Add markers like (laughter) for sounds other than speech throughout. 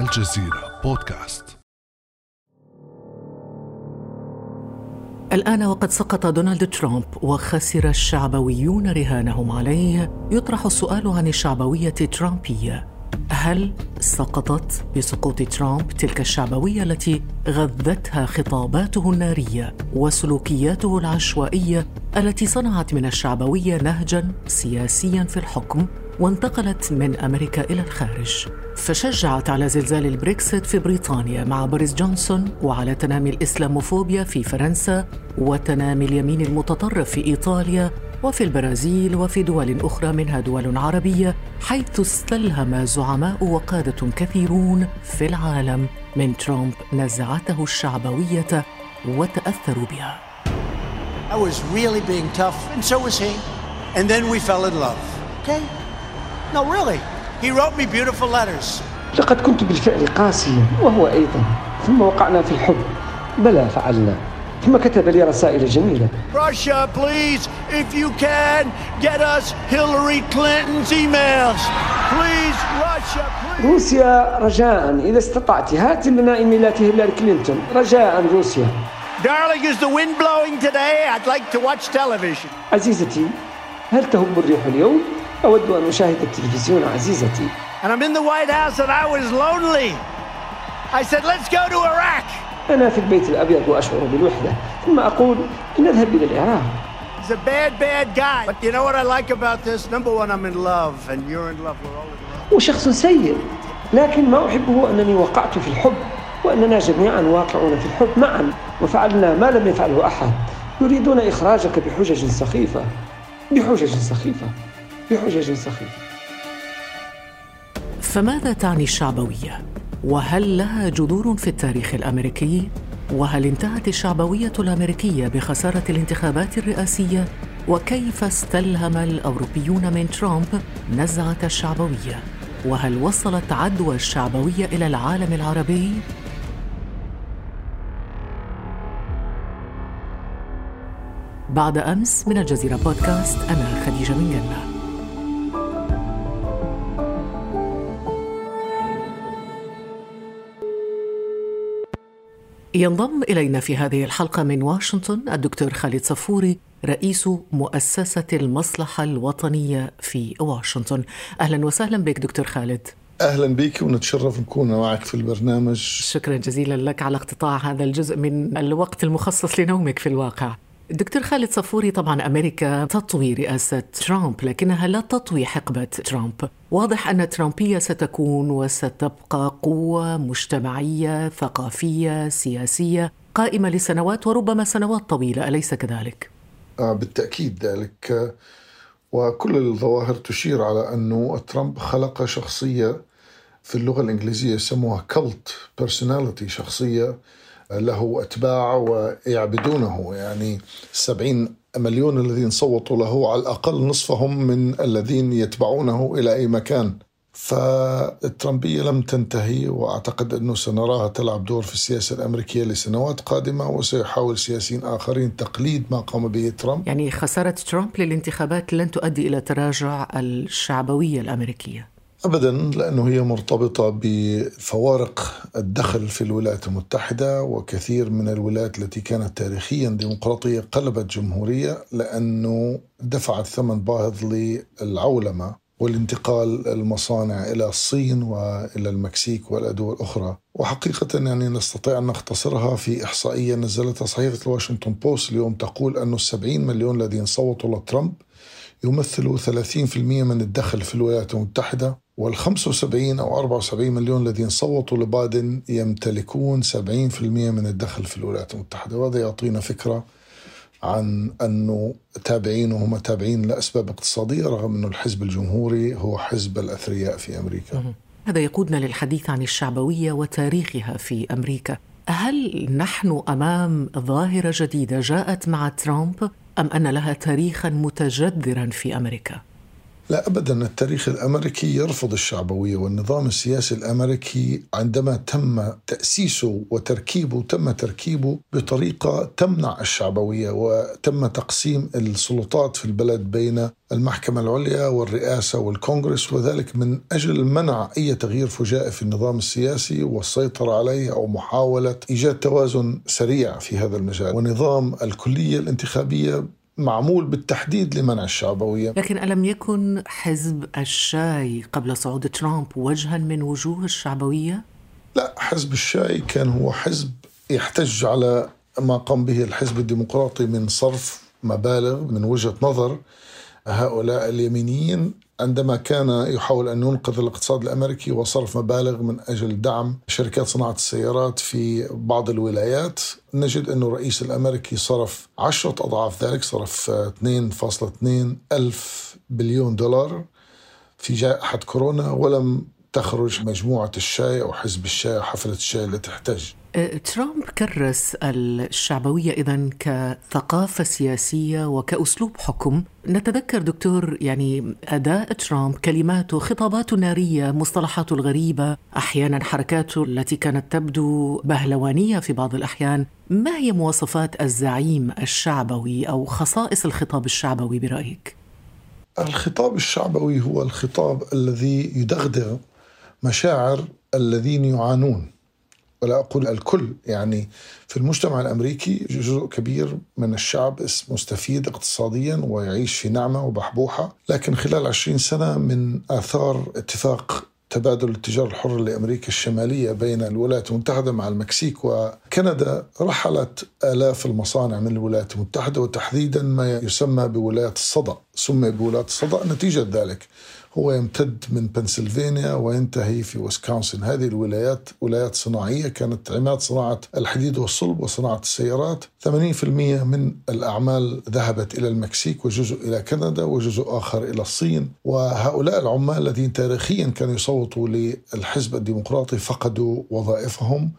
الجزيرة بودكاست. الآن وقد سقط دونالد ترامب وخسر الشعبويون رهانهم عليه. يطرح السؤال عن الشعبوية الترامبية هل سقطت بسقوط ترامب تلك الشعبوية التي غذتها خطاباته النارية وسلوكياته العشوائية التي صنعت من الشعبوية نهجا سياسيا في الحكم وانتقلت من أمريكا إلى الخارج؟ فشجعت على زلزال البريكسيت في بريطانيا مع بوريس جونسون وعلى تنامي الإسلاموفوبيا في فرنسا وتنامي اليمين المتطرف في إيطاليا وفي البرازيل وفي دول أخرى منها دول عربية حيث استلهم زعماء وقادة كثيرون في العالم من ترامب نزعته الشعبوية وتأثروا بها. I was really being tough, and so was he. And then we fell in love. Okay? No, really. He wrote me beautiful letters. لقد كنت بالفعل قاسيا وهو أيضا ثم وقعنا في الحب بلى فعلنا ثم كتب لي رسائل جميلة Russia, please, if you can, get us Hillary Clinton's emails. Please, Russia, please. روسيا رجاء إذا استطعت هات لنا إيميلات هيلاري كلينتون رجاء روسيا Darling, is the wind blowing today? I'd like to watch television. عزيزتي هل تهب الريح اليوم؟ أود أن أشاهد التلفزيون عزيزتي And I'm in the White House and I was lonely. I said, let's go to Iraq. أنا في البيت الأبيض وأشعر بالوحدة ثم أقول لنذهب إلى العراق He's a bad, bad guy. But you know what I like about this? Number one, I'm in love, and you're in love. We're all in love. وشخص سيء لكن ما أحبه أنني وقعت في الحب وأننا جميعا واقعون في الحب معا وفعلنا ما لم يفعله أحد يريدون إخراجك بحجج سخيفة بحجج سخيفة بحجج سخيفة. فماذا تعني الشعبوية؟ وهل لها جذور في التاريخ الأمريكي؟ وهل انتهت الشعبوية الأمريكية بخسارة الانتخابات الرئاسية؟ وكيف استلهم الأوروبيون من ترامب نزعة الشعبوية؟ وهل وصلت عدوى الشعبوية إلى العالم العربي؟ بعد أمس من الجزيرة بودكاست أنا خديجة من جنة. ينضم إلينا في هذه الحلقة من واشنطن الدكتور خالد صفوري رئيس مؤسسة المصلحة الوطنية في واشنطن. أهلا وسهلا بك دكتور خالد. أهلا بك ونتشرف نكون معك في البرنامج. شكرا جزيلا لك على اقتطاع هذا الجزء من الوقت المخصص لنومك في الواقع. دكتور خالد صفوري طبعا أمريكا تطوي رئاسة ترامب لكنها لا تطوي حقبة ترامب. واضح أن ترامبية ستكون وستبقى قوة مجتمعية ثقافية سياسية قائمة لسنوات وربما سنوات طويلة. أليس كذلك؟ آه بالتأكيد ذلك. وكل الظواهر تشير على انه ترامب خلق شخصية في اللغة الإنجليزية يسموها cult personality شخصية له أتباع ويعبدونه. يعني السبعين مليون الذين صوتوا له على الأقل نصفهم من الذين يتبعونه إلى أي مكان. فالترامبية لم تنتهي وأعتقد أنه سنراها تلعب دور في السياسة الأمريكية لسنوات قادمة وسيحاول سياسيين آخرين تقليد ما قام به ترامب. يعني خسارة ترامب للانتخابات لن تؤدي إلى تراجع الشعبوية الأمريكية. ابدا لأنه هي مرتبطة بفوارق الدخل في الولايات المتحدة وكثير من الولايات التي كانت تاريخيا ديمقراطية قلبت جمهورية لأنه دفعت ثمن باهظ للعولمة والانتقال المصانع إلى الصين وإلى المكسيك وإلى دول أخرى. وحقيقة يعني نستطيع أن نختصرها في إحصائية نزلتها صحيفة الواشنطن بوست اليوم تقول انه السبعين مليون الذين صوتوا لترامب يمثلوا 30% من الدخل في الولايات المتحدة. وال 75 أو 74 مليون الذين صوتوا لبايدن يمتلكون 70% من الدخل في الولايات المتحدة. وهذا يعطينا فكرة عن أنه تابعين وهم تابعين لأسباب اقتصادية رغم أنه الحزب الجمهوري هو حزب الأثرياء في أمريكا. هذا يقودنا للحديث عن الشعبوية وتاريخها في أمريكا. هل نحن أمام ظاهرة جديدة جاءت مع ترامب أم أن لها تاريخا متجذرا في أمريكا؟ لا ابدا. التاريخ الأمريكي يرفض الشعبوية والنظام السياسي الأمريكي عندما تم تأسيسه وتركيبه تم تركيبه بطريقة تمنع الشعبوية وتم تقسيم السلطات في البلد بين المحكمة العليا والرئاسة والكونغرس وذلك من أجل منع أي تغيير فجائي في النظام السياسي والسيطرة عليه أو محاولة إيجاد توازن سريع في هذا المجال. ونظام الكلية الانتخابية معمول بالتحديد لمنع الشعبوية لكن ألم يكن حزب الشاي قبل صعود ترامب وجها من وجوه الشعبوية؟ لا حزب الشاي كان هو حزب يحتج على ما قام به الحزب الديمقراطي من صرف مبالغ من وجهة نظر هؤلاء اليمينيين عندما كان يحاول أن ينقذ الاقتصاد الأمريكي وصرف مبالغ من أجل دعم شركات صناعة السيارات في بعض الولايات نجد أن الرئيس الأمريكي صرف عشرة أضعاف ذلك صرف 2.2 ألف بليون دولار في جائحة كورونا ولم تخرج مجموعة الشاي أو حزب الشاي أو حفلة الشاي التي تحتاج. ترامب كرس الشعبوية إذا كثقافة سياسية وكأسلوب حكم. نتذكر دكتور يعني أداء ترامب كلماته خطاباته النارية مصطلحاته الغريبة أحيانا حركاته التي كانت تبدو بهلوانية في بعض الأحيان. ما هي مواصفات الزعيم الشعبوي أو خصائص الخطاب الشعبوي برأيك؟ الخطاب الشعبوي هو الخطاب الذي يدغدغ مشاعر الذين يعانون. ولا أقول الكل يعني في المجتمع الأمريكي جزء كبير من الشعب مستفيد اقتصاديا ويعيش في نعمة وبحبوحة لكن خلال عشرين سنة من آثار اتفاق تبادل التجارة الحرة لأمريكا الشمالية بين الولايات المتحدة مع المكسيك وكندا رحلت آلاف المصانع من الولايات المتحدة وتحديدا ما يسمى بولايات الصدأ سمي بولايات الصدأ نتيجة ذلك. هو يمتد من بنسلفانيا وينتهي في ويسكونسن. هذه الولايات ولايات صناعية كانت عماد صناعة الحديد والصلب وصناعة السيارات. 80% من الأعمال ذهبت إلى المكسيك وجزء إلى كندا وجزء آخر إلى الصين. وهؤلاء العمال الذين تاريخيا كانوا يصوتوا للحزب الديمقراطي فقدوا وظائفهم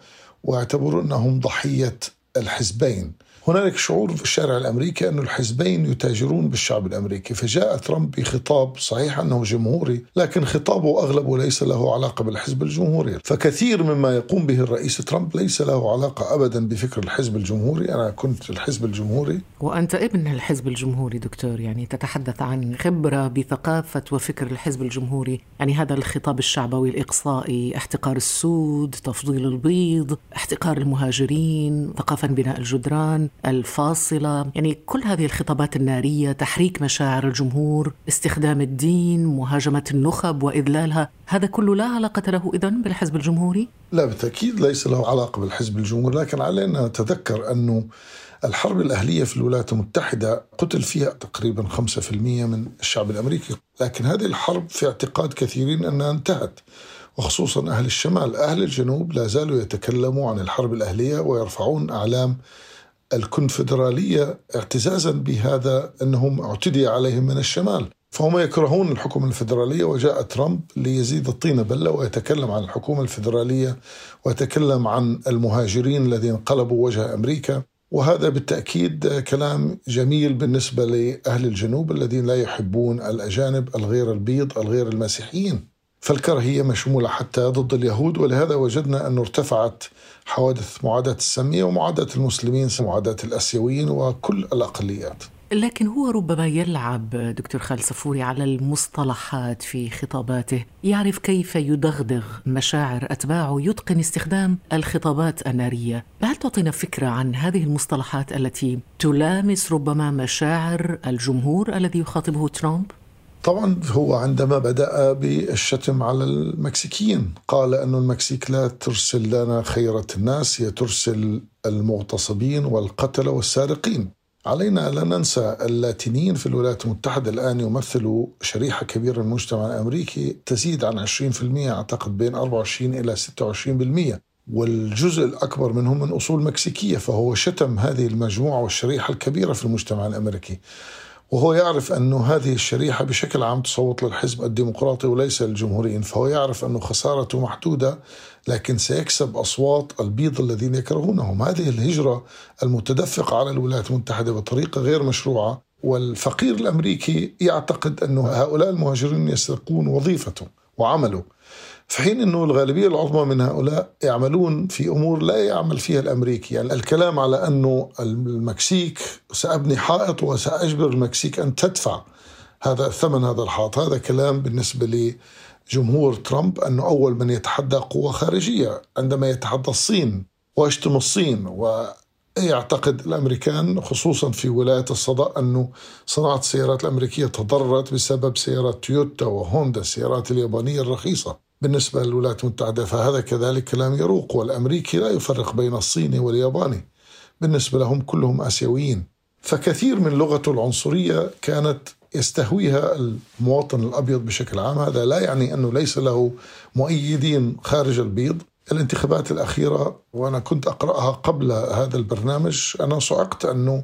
واعتبروا أنهم ضحية الحزبين. هنالك شعور في الشارع الأمريكي أن الحزبين يتاجرون بالشعب الأمريكي فجاء ترامب بخطاب صحيح أنه جمهوري لكن خطابه اغلبه ليس له علاقة بالحزب الجمهوري. فكثير مما يقوم به الرئيس ترامب ليس له علاقة ابدا بفكر الحزب الجمهوري. أنا كنت الحزب الجمهوري. وأنت ابن الحزب الجمهوري دكتور يعني تتحدث عن خبرة بثقافة وفكر الحزب الجمهوري يعني هذا الخطاب الشعبوي الإقصائي احتقار السود تفضيل البيض احتقار المهاجرين ثقافه بناء الجدران. الفاصلة. يعني كل هذه الخطابات النارية تحريك مشاعر الجمهور استخدام الدين مهاجمة النخب وإذلالها هذا كله لا علاقة له اذا بالحزب الجمهوري؟ لا بالتأكيد ليس له علاقة بالحزب الجمهوري لكن علينا نتذكر أنه الحرب الأهلية في الولايات المتحدة قتل فيها تقريبا 5% من الشعب الأمريكي. لكن هذه الحرب في اعتقاد كثيرين أنها انتهت وخصوصا أهل الشمال. أهل الجنوب لا زالوا يتكلموا عن الحرب الأهلية ويرفعون أعلام الكونفدرالية اعتزازا بهذا أنهم اعتدي عليهم من الشمال. فهم يكرهون الحكومة الفدرالية وجاء ترامب ليزيد الطين بلة ويتكلم عن الحكومة الفدرالية ويتكلم عن المهاجرين الذين انقلبوا وجه أمريكا. وهذا بالتأكيد كلام جميل بالنسبة لأهل الجنوب الذين لا يحبون الأجانب الغير البيض الغير المسيحيين. فالكراهية مشمولة حتى ضد اليهود ولهذا وجدنا أنه ارتفعت حوادث معاداة السامية ومعاداة المسلمين معاداة الأسيويين وكل الأقليات لكن هو ربما يلعب دكتور خالد صفوري على المصطلحات في خطاباته يعرف كيف يدغدغ مشاعر أتباعه يتقن استخدام الخطابات النارية هل تعطينا فكرة عن هذه المصطلحات التي تلامس ربما مشاعر الجمهور الذي يخاطبه ترامب؟ طبعا هو عندما بدأ بالشتم على المكسيكيين قال أن المكسيك لا ترسل لنا خيرة الناس هي ترسل المغتصبين والقتلة والسارقين. علينا لا ننسى اللاتينيين في الولايات المتحدة الآن يمثلوا شريحة كبيرة من المجتمع الأمريكي تزيد عن 20% أعتقد بين 24 إلى 26% والجزء الأكبر منهم من أصول مكسيكية فهو شتم هذه المجموعة والشريحة الكبيرة في المجتمع الأمريكي. وهو يعرف أن هذه الشريحة بشكل عام تصوت للحزب الديمقراطي وليس للجمهوريين فهو يعرف أن خسارته محدودة لكن سيكسب أصوات البيض الذين يكرهونهم. هذه الهجرة المتدفقة على الولايات المتحدة بطريقة غير مشروعة والفقير الأمريكي يعتقد انه هؤلاء المهاجرين يسرقون وظيفته وعمله. في حين إنه الغالبية العظمى من هؤلاء يعملون في أمور لا يعمل فيها الأمريكي، يعني الكلام على أنه المكسيك سأبني حائط وسأجبر المكسيك أن تدفع هذا ثمن هذا الحائط، هذا كلام بالنسبة لجمهور ترامب أنه أول من يتحدى قوه خارجية. عندما يتحدى الصين ويشتم الصين و يعتقد الأمريكان خصوصا في ولاية الصدى انه صناعة السيارات الأمريكية تضررت بسبب سيارات تويوتا وهوندا السيارات اليابانية الرخيصة بالنسبة للولايات المتحدة. فهذا كذلك كلام يروق والأمريكي لا يفرق بين الصيني والياباني بالنسبة لهم كلهم آسيويين. فكثير من لغته العنصرية كانت يستهويها المواطن الأبيض بشكل عام. هذا لا يعني أنه ليس له مؤيدين خارج البيض. الانتخابات الأخيرة وأنا كنت أقرأها قبل هذا البرنامج أنا صعقت أنه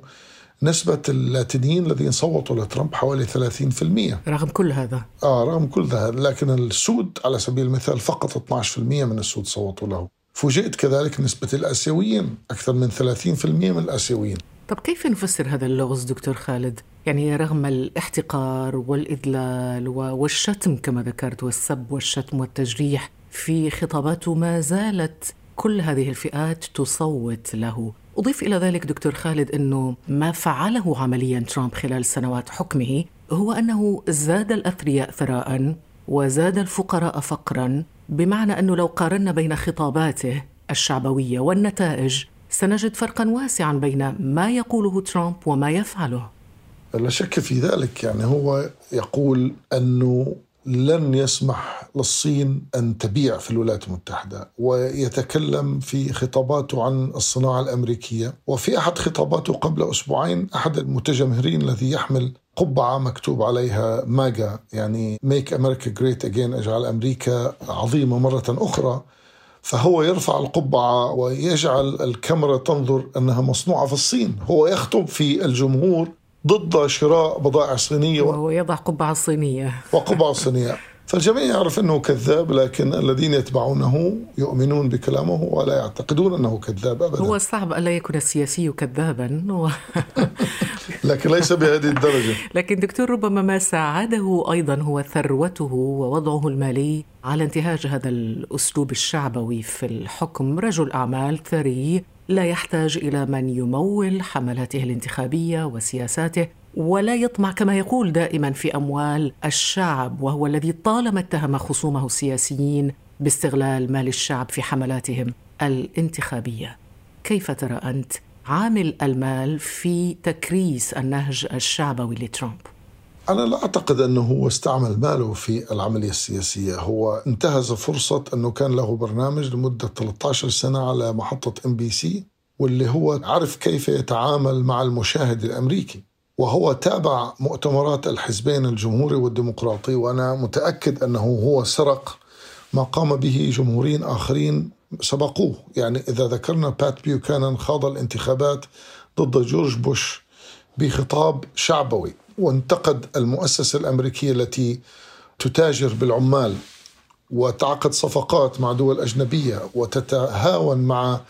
نسبة اللاتينيين الذين صوتوا لترامب حوالي 30% رغم كل هذا. آه رغم كل هذا لكن السود على سبيل المثال فقط 12% من السود صوتوا له. فوجئت كذلك نسبة الآسيويين أكثر من 30% من الآسيويين. طب كيف نفسر هذا اللغز دكتور خالد؟ يعني رغم الاحتقار والإذلال والشتم كما ذكرت والسب والشتم والتجريح في خطاباته ما زالت كل هذه الفئات تصوت له. أضيف إلى ذلك دكتور خالد أنه ما فعله عمليا ترامب خلال سنوات حكمه هو أنه زاد الأثرياء ثراء وزاد الفقراء فقرا بمعنى أنه لو قارنا بين خطاباته الشعبوية والنتائج سنجد فرقا واسعا بين ما يقوله ترامب وما يفعله. لا شك في ذلك يعني هو يقول أنه لن يسمح للصين أن تبيع في الولايات المتحدة ويتكلم في خطاباته عن الصناعة الأمريكية. وفي أحد خطاباته قبل أسبوعين أحد المتجمهرين الذي يحمل قبعة مكتوب عليها ماجا يعني ميك أمريكا جريت اجين أجعل أمريكا عظيمة مرة أخرى فهو يرفع القبعة ويجعل الكاميرا تنظر أنها مصنوعة في الصين. هو يخطب في الجمهور ضد شراء بضائع صينية وهو يضع قبعة صينية. وقبعة صينية. (laughs) فالجميع يعرف أنه كذاب لكن الذين يتبعونه يؤمنون بكلامه ولا يعتقدون أنه كذاب أبدا. هو صعب ألا يكون السياسي كذابا. و... (laughs) لكن ليس بهذه الدرجة. (laughs) لكن دكتور ربما ما ساعده أيضا هو ثروته ووضعه المالي على انتهاج هذا الأسلوب الشعبوي في الحكم. رجل أعمال ثري لا يحتاج إلى من يمول حملاته الانتخابية وسياساته ولا يطمع كما يقول دائما في أموال الشعب وهو الذي طالما اتهم خصومه السياسيين باستغلال مال الشعب في حملاتهم الانتخابية. كيف ترى أنت عامل المال في تكريس النهج الشعبوي لترامب؟ أنا لا أعتقد أنه هو استعمل ماله في العملية السياسية. هو انتهز فرصة أنه كان له برنامج لمدة 13 سنة على محطة NBC واللي هو عرف كيف يتعامل مع المشاهد الأمريكي. وهو تابع مؤتمرات الحزبين الجمهوري والديمقراطي وأنا متأكد أنه هو سرق ما قام به جمهوريين آخرين سبقوه. يعني إذا ذكرنا بات بيوكانن خاض الانتخابات ضد جورج بوش بخطاب شعبوي. وانتقد المؤسسة الأمريكية التي تتاجر بالعمال وتعقد صفقات مع دول أجنبية وتتهاون مع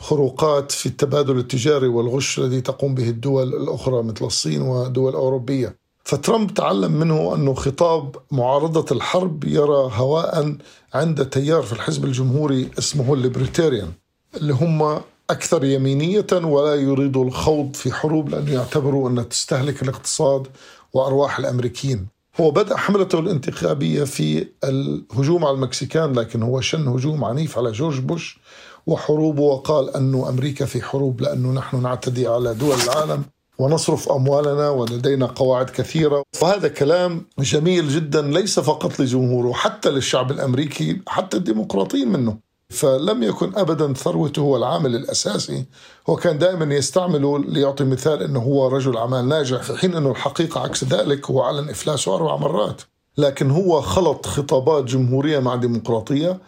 خروقات في التبادل التجاري والغش الذي تقوم به الدول الأخرى مثل الصين ودول أوروبية. فترامب تعلم منه أنه خطاب معارضة الحرب يلقى هوى عند تيار في الحزب الجمهوري اسمه ال libertarian اللي هم أكثر يمينية ولا يريدوا الخوض في حروب لأنه يعتبروا أنها تستهلك الاقتصاد وأرواح الأمريكيين. هو بدأ حملته الانتخابية في الهجوم على المكسيكان لكن هو شن هجوم عنيف على جورج بوش وحروبه وقال أنه أمريكا في حروب لأنه نحن نعتدي على دول العالم ونصرف أموالنا ولدينا قواعد كثيرة. وهذا كلام جميل جدا ليس فقط لجمهوره حتى للشعب الأمريكي حتى الديمقراطيين منه. فلم يكن ابدا ثروته هو العامل الأساسي هو كان دائما يستعمله ليعطي مثال إنه هو رجل أعمال ناجح في حين إنه الحقيقة عكس ذلك هو اعلن افلاسه أربع مرات. لكن هو خلط خطابات جمهورية مع ديمقراطية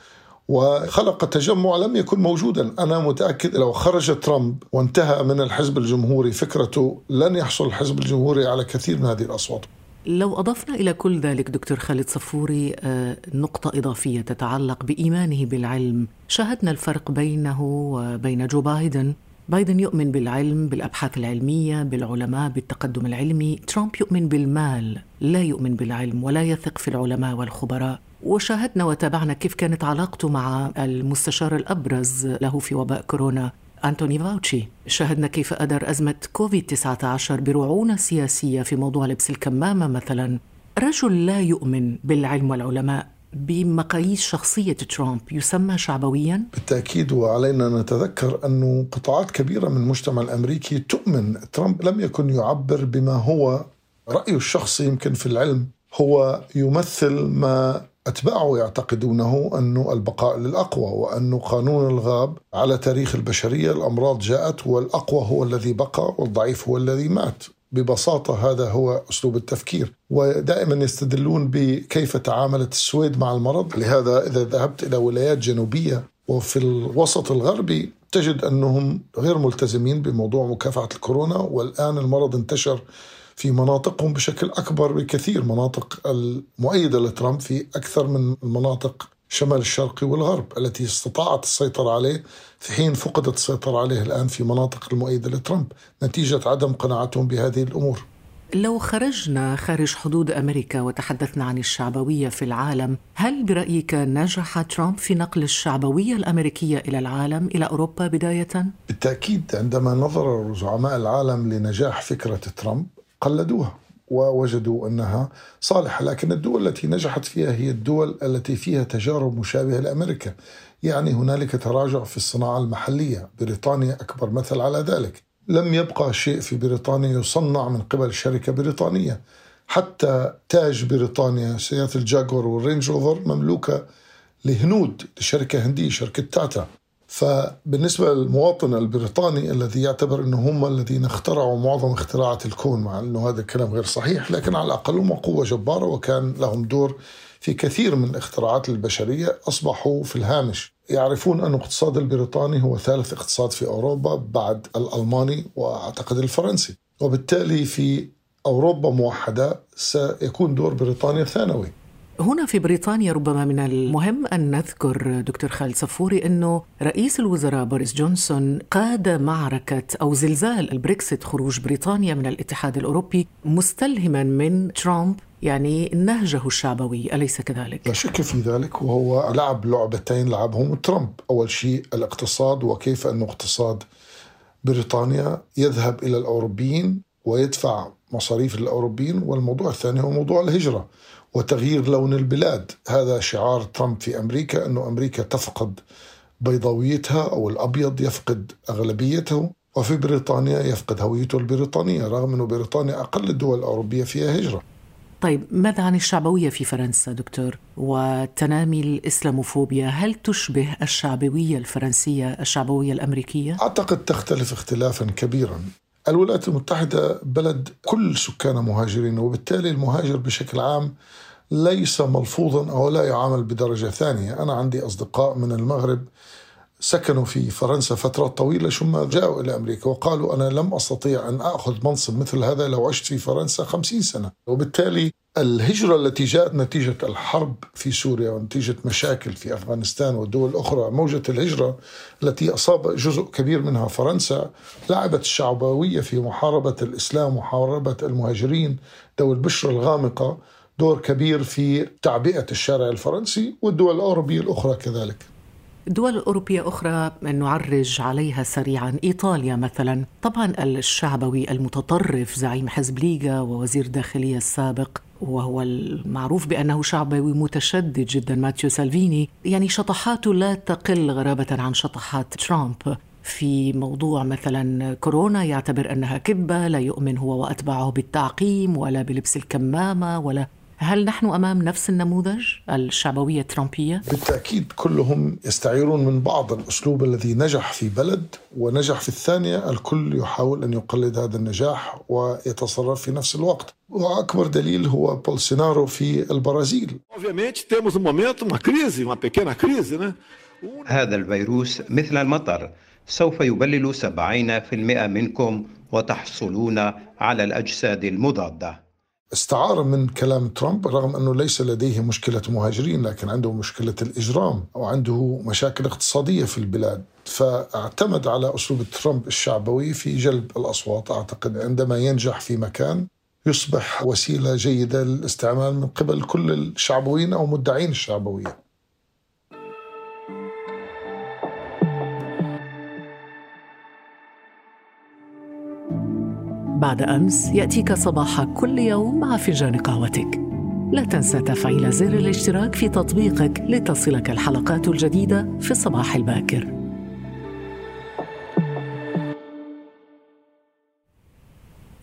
وخلق تجمع لم يكن موجودا. أنا متأكد لو خرج ترامب وانتهى من الحزب الجمهوري فكرته لن يحصل الحزب الجمهوري على كثير من هذه الأصوات. لو أضفنا إلى كل ذلك دكتور خالد صفوري آه، نقطة إضافية تتعلق بإيمانه بالعلم. شاهدنا الفرق بينه وبين جو بايدن. بايدن يؤمن بالعلم بالأبحاث العلمية بالعلماء بالتقدم العلمي. ترامب يؤمن بالمال لا يؤمن بالعلم ولا يثق في العلماء والخبراء. وشاهدنا وتابعنا كيف كانت علاقته مع المستشار الأبرز له في وباء كورونا. أنتوني فاوتشي شاهدنا كيف أدر أزمة كوفيد 19 برعونة سياسية في موضوع لبس الكمامة مثلا رجل لا يؤمن بالعلم والعلماء بمقاييس شخصية ترامب يسمى شعبويا؟ بالتأكيد وعلينا نتذكر أن قطاعات كبيرة من المجتمع الأمريكي تؤمن ترامب لم يكن يعبر بما هو رأيه الشخصي يمكن في العلم هو يمثل ما أتباعه يعتقدونه أن البقاء للأقوى وأن قانون الغاب على تاريخ البشرية الأمراض جاءت والأقوى هو الذي بقى والضعيف هو الذي مات. ببساطة هذا هو أسلوب التفكير. ودائما يستدلون بكيف تعاملت السويد مع المرض. لهذا إذا ذهبت إلى ولايات جنوبية وفي الوسط الغربي تجد أنهم غير ملتزمين بموضوع مكافحة الكورونا. والآن المرض انتشر في مناطقهم بشكل أكبر بكثير مناطق المؤيدة لترامب في أكثر من المناطق شمال الشرقي والغرب التي استطاعت السيطرة عليه في حين فقدت السيطرة عليه الآن في مناطق المؤيدة لترامب نتيجة عدم قناعتهم بهذه الأمور لو خرجنا خارج حدود أمريكا وتحدثنا عن الشعبوية في العالم، هل برأيك نجح ترامب في نقل الشعبوية الأمريكية إلى العالم إلى أوروبا بداية؟ بالتأكيد عندما نظر زعماء العالم لنجاح فكرة ترامب قلدوها ووجدوا أنها صالحة، لكن الدول التي نجحت فيها هي الدول التي فيها تجارب مشابهة لأمريكا، يعني هنالك تراجع في الصناعة المحلية، بريطانيا أكبر مثل على ذلك. لم يبقى شيء في بريطانيا يصنع من قبل شركة بريطانية. حتى تاج بريطانيا سيارات ال Jaguar وال Range Rover مملوكة لهنود لشركة هندية شركة Tata. فبالنسبة للمواطن البريطاني الذي يعتبر أنه هم الذين اخترعوا معظم اختراعات الكون مع أنه هذا الكلام غير صحيح لكن على الأقل هم قوة جبارة وكان لهم دور في كثير من الاختراعات البشرية أصبحوا في الهامش. يعرفون أن الاقتصاد البريطاني هو ثالث اقتصاد في أوروبا بعد الألماني وأعتقد الفرنسي وبالتالي في أوروبا موحدة سيكون دور بريطانيا ثانوي. هنا في بريطانيا ربما من المهم أن نذكر دكتور خالد صفوري أنه رئيس الوزراء بوريس جونسون قاد معركة أو زلزال البريكسيت خروج بريطانيا من الاتحاد الأوروبي مستلهما من ترامب يعني نهجه الشعبوي أليس كذلك؟ لا شك في ذلك وهو لعب لعبتين لعبهم ترامب أول شيء الاقتصاد وكيف أنه اقتصاد بريطانيا يذهب إلى الأوروبيين ويدفع مصاريف الأوروبيين والموضوع الثاني هو موضوع الهجرة وتغيير لون البلاد. هذا شعار ترامب في أمريكا أنه أمريكا تفقد بيضاويتها أو الأبيض يفقد أغلبيته وفي بريطانيا يفقد هويته البريطانية رغم أنه بريطانيا أقل الدول الأوروبية فيها هجرة. طيب ماذا عن الشعبوية في فرنسا دكتور؟ وتنامي الإسلاموفوبيا هل تشبه الشعبوية الفرنسية الشعبوية الأمريكية؟ أعتقد تختلف اختلافا كبيرا. الولايات المتحدة بلد كل سكانها مهاجرين وبالتالي المهاجر بشكل عام ليس ملفوظا أو لا يعامل بدرجة ثانية. أنا عندي أصدقاء من المغرب سكنوا في فرنسا فترات طويلة ثم جاءوا إلى أمريكا وقالوا أنا لم أستطيع أن أخذ منصب مثل هذا لو عشت في فرنسا خمسين سنة. وبالتالي الهجرة التي جاءت نتيجة الحرب في سوريا ونتيجة مشاكل في أفغانستان والدول الأخرى موجة الهجرة التي أصاب جزء كبير منها فرنسا لعبت الشعبوية في محاربة الإسلام ومحاربة المهاجرين ذوي البشرة الغامقة دور كبير في تعبئة الشارع الفرنسي والدول الأوروبية الأخرى كذلك. دول أوروبية أخرى نعرج عليها سريعا. إيطاليا مثلا. طبعا الشعبوي المتطرف زعيم حزب ليغا ووزير الداخلية السابق وهو المعروف بأنه شعبوي متشدد جدا ماتيو سالفيني. يعني شطحاته لا تقل غرابة عن شطحات ترامب. في موضوع مثلا كورونا يعتبر أنها كذبة لا يؤمن هو وأتباعه بالتعقيم ولا بلبس الكمامة ولا هل نحن أمام نفس النموذج الشعبوية الترامبيه؟ بالتأكيد كلهم يستعيرون من بعض الأسلوب الذي نجح في بلد ونجح في الثانية، الكل يحاول أن يقلد هذا النجاح ويتصرف في نفس الوقت. وأكبر دليل هو بولسونارو في البرازيل. Um? هذا الفيروس مثل المطر سوف يبلل سبعين في المئة منكم وتحصلون على الأجساد المضادة استعار من كلام ترامب رغم أنه ليس لديه مشكلة مهاجرين لكن عنده مشكلة الإجرام وعنده مشاكل اقتصادية في البلاد. فاعتمد على أسلوب ترامب الشعبوي في جلب الأصوات أعتقد عندما ينجح في مكان يصبح وسيلة جيدة للاستعمال من قبل كل الشعبويين أو مدعين الشعبوية. بعد أمس يأتيك صباح كل يوم مع فنجان قهوتك. لا تنسى تفعيل زر الاشتراك في تطبيقك لتصلك الحلقات الجديدة في الصباح الباكر.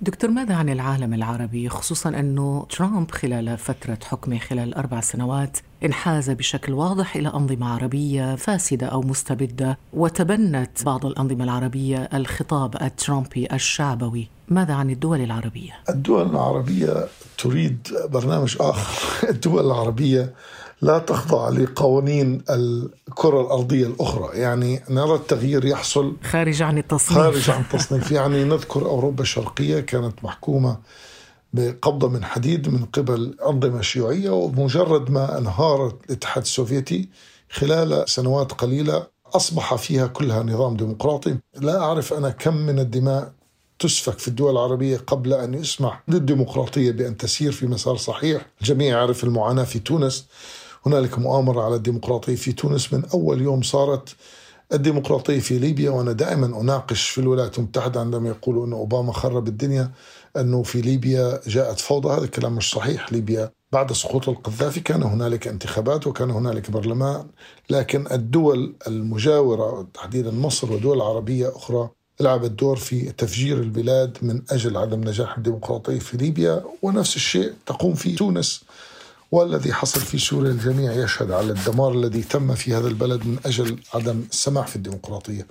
دكتور ماذا عن العالم العربي؟ خصوصا أنه ترامب خلال فترة حكمه خلال أربع سنوات انحاز بشكل واضح إلى أنظمة عربية فاسدة أو مستبدة وتبنت بعض الأنظمة العربية الخطاب الترامبي الشعبوي. ماذا عن الدول العربية؟ الدول العربية تريد برنامج آخر. (laughs) الدول العربية لا تخضع لقوانين الكرة الأرضية الأخرى. يعني نرى التغيير يحصل خارج عن التصنيف. خارج عن التصنيف. يعني نذكر أوروبا الشرقية كانت محكومة بقبضة من حديد من قبل أنظمة شيوعية ومجرد ما انهار الاتحاد السوفيتي خلال سنوات قليلة أصبح فيها كلها نظام ديمقراطي. لا أعرف أنا كم من الدماء تسفك في الدول العربية قبل أن يسمح للديمقراطية بأن تسير في مسار صحيح. الجميع يعرف المعاناة في تونس. هنالك مؤامرة على الديمقراطية في تونس من أول يوم صارت الديمقراطية في ليبيا وأنا دائما أناقش في الولايات المتحدة عندما يقولوا أن أوباما خرب الدنيا أنه في ليبيا جاءت فوضى هذا الكلام مش صحيح. ليبيا بعد سقوط القذافي كان هنالك انتخابات وكان هنالك برلمان لكن الدول المجاورة تحديدا مصر ودول عربية أخرى لعبت دور في تفجير البلاد من أجل عدم نجاح الديمقراطية في ليبيا. ونفس الشيء تقوم في تونس والذي حصل في سوريا الجميع يشهد على الدمار الذي تم في هذا البلد من أجل عدم السماح في الديمقراطية.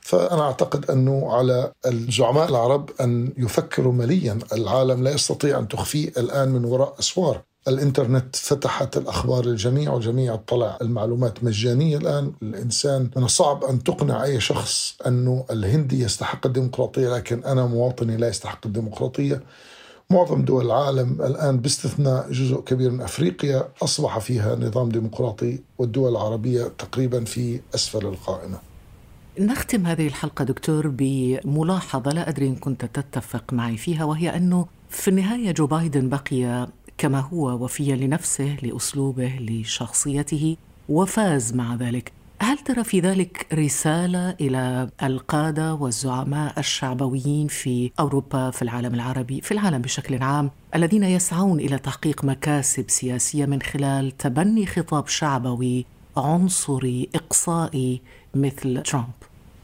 فأنا أعتقد أنه على الزعماء العرب أن يفكروا مليا، العالم لا يستطيع أن تخفيه الآن من وراء أسوار. الإنترنت فتحت الأخبار للجميع والجميع اطلع المعلومات مجانية الآن الإنسان من الصعب أن تقنع أي شخص أنه الهندي يستحق الديمقراطية لكن أنا مواطني لا يستحق الديمقراطية معظم دول العالم الآن باستثناء جزء كبير من أفريقيا أصبح فيها نظام ديمقراطي والدول العربية تقريبا في أسفل القائمة. نختم هذه الحلقة دكتور بملاحظة لا أدري إن كنت تتفق معي فيها وهي أنه في النهاية جو بايدن بقي كما هو وفيا لنفسه لأسلوبه لشخصيته وفاز مع ذلك. هل ترى في ذلك رسالة إلى القادة والزعماء الشعبويين في أوروبا في العالم العربي في العالم بشكل عام الذين يسعون إلى تحقيق مكاسب سياسية من خلال تبني خطاب شعبوي عنصري إقصائي مثل ترامب؟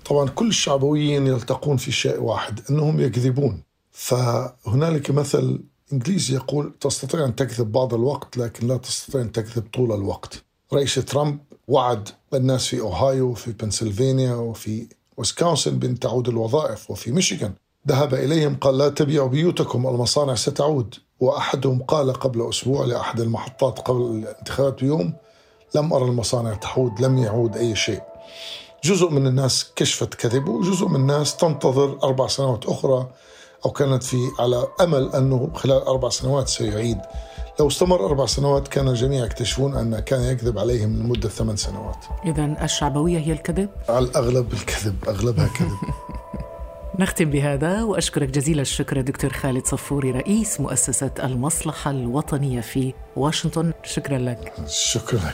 طبعا كل الشعبويين يلتقون في شيء واحد أنهم يكذبون. فهنالك مثل إنجليزي يقول تستطيع أن تكذب بعض الوقت لكن لا تستطيع أن تكذب طول الوقت. رئيس ترامب وعد الناس في أوهايو وفي بنسلفانيا وفي ويسكونسن بأن تعود الوظائف وفي ميشيغان. ذهب إليهم قال لا تبيعوا بيوتكم المصانع ستعود. وأحدهم قال قبل أسبوع لأحد المحطات قبل الانتخابات بيوم لم أرى المصانع تعود لم يعود أي شيء. جزء من الناس كشفت كذبه وجزء من الناس تنتظر أربع سنوات أخرى أو كانت في على أمل أنه خلال أربع سنوات سيعيد لو استمر أربع سنوات كان الجميع يكتشفون أن كان يكذب عليهم لمدة ثمان سنوات. إذا الشعبوية هي الكذب؟ على الأغلب الكذب أغلبها كذب. (laughs) نختم بهذا وأشكرك جزيل الشكر دكتور خالد صفوري رئيس مؤسسة المصلحة الوطنية في واشنطن. شكرا لك. شكرا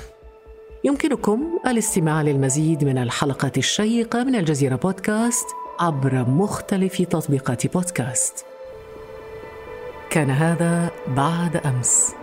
يمكنكم الاستماع للمزيد من الحلقات الشيقة من الجزيرة بودكاست عبر مختلف تطبيقات بودكاست. كان هذا بعد أمس.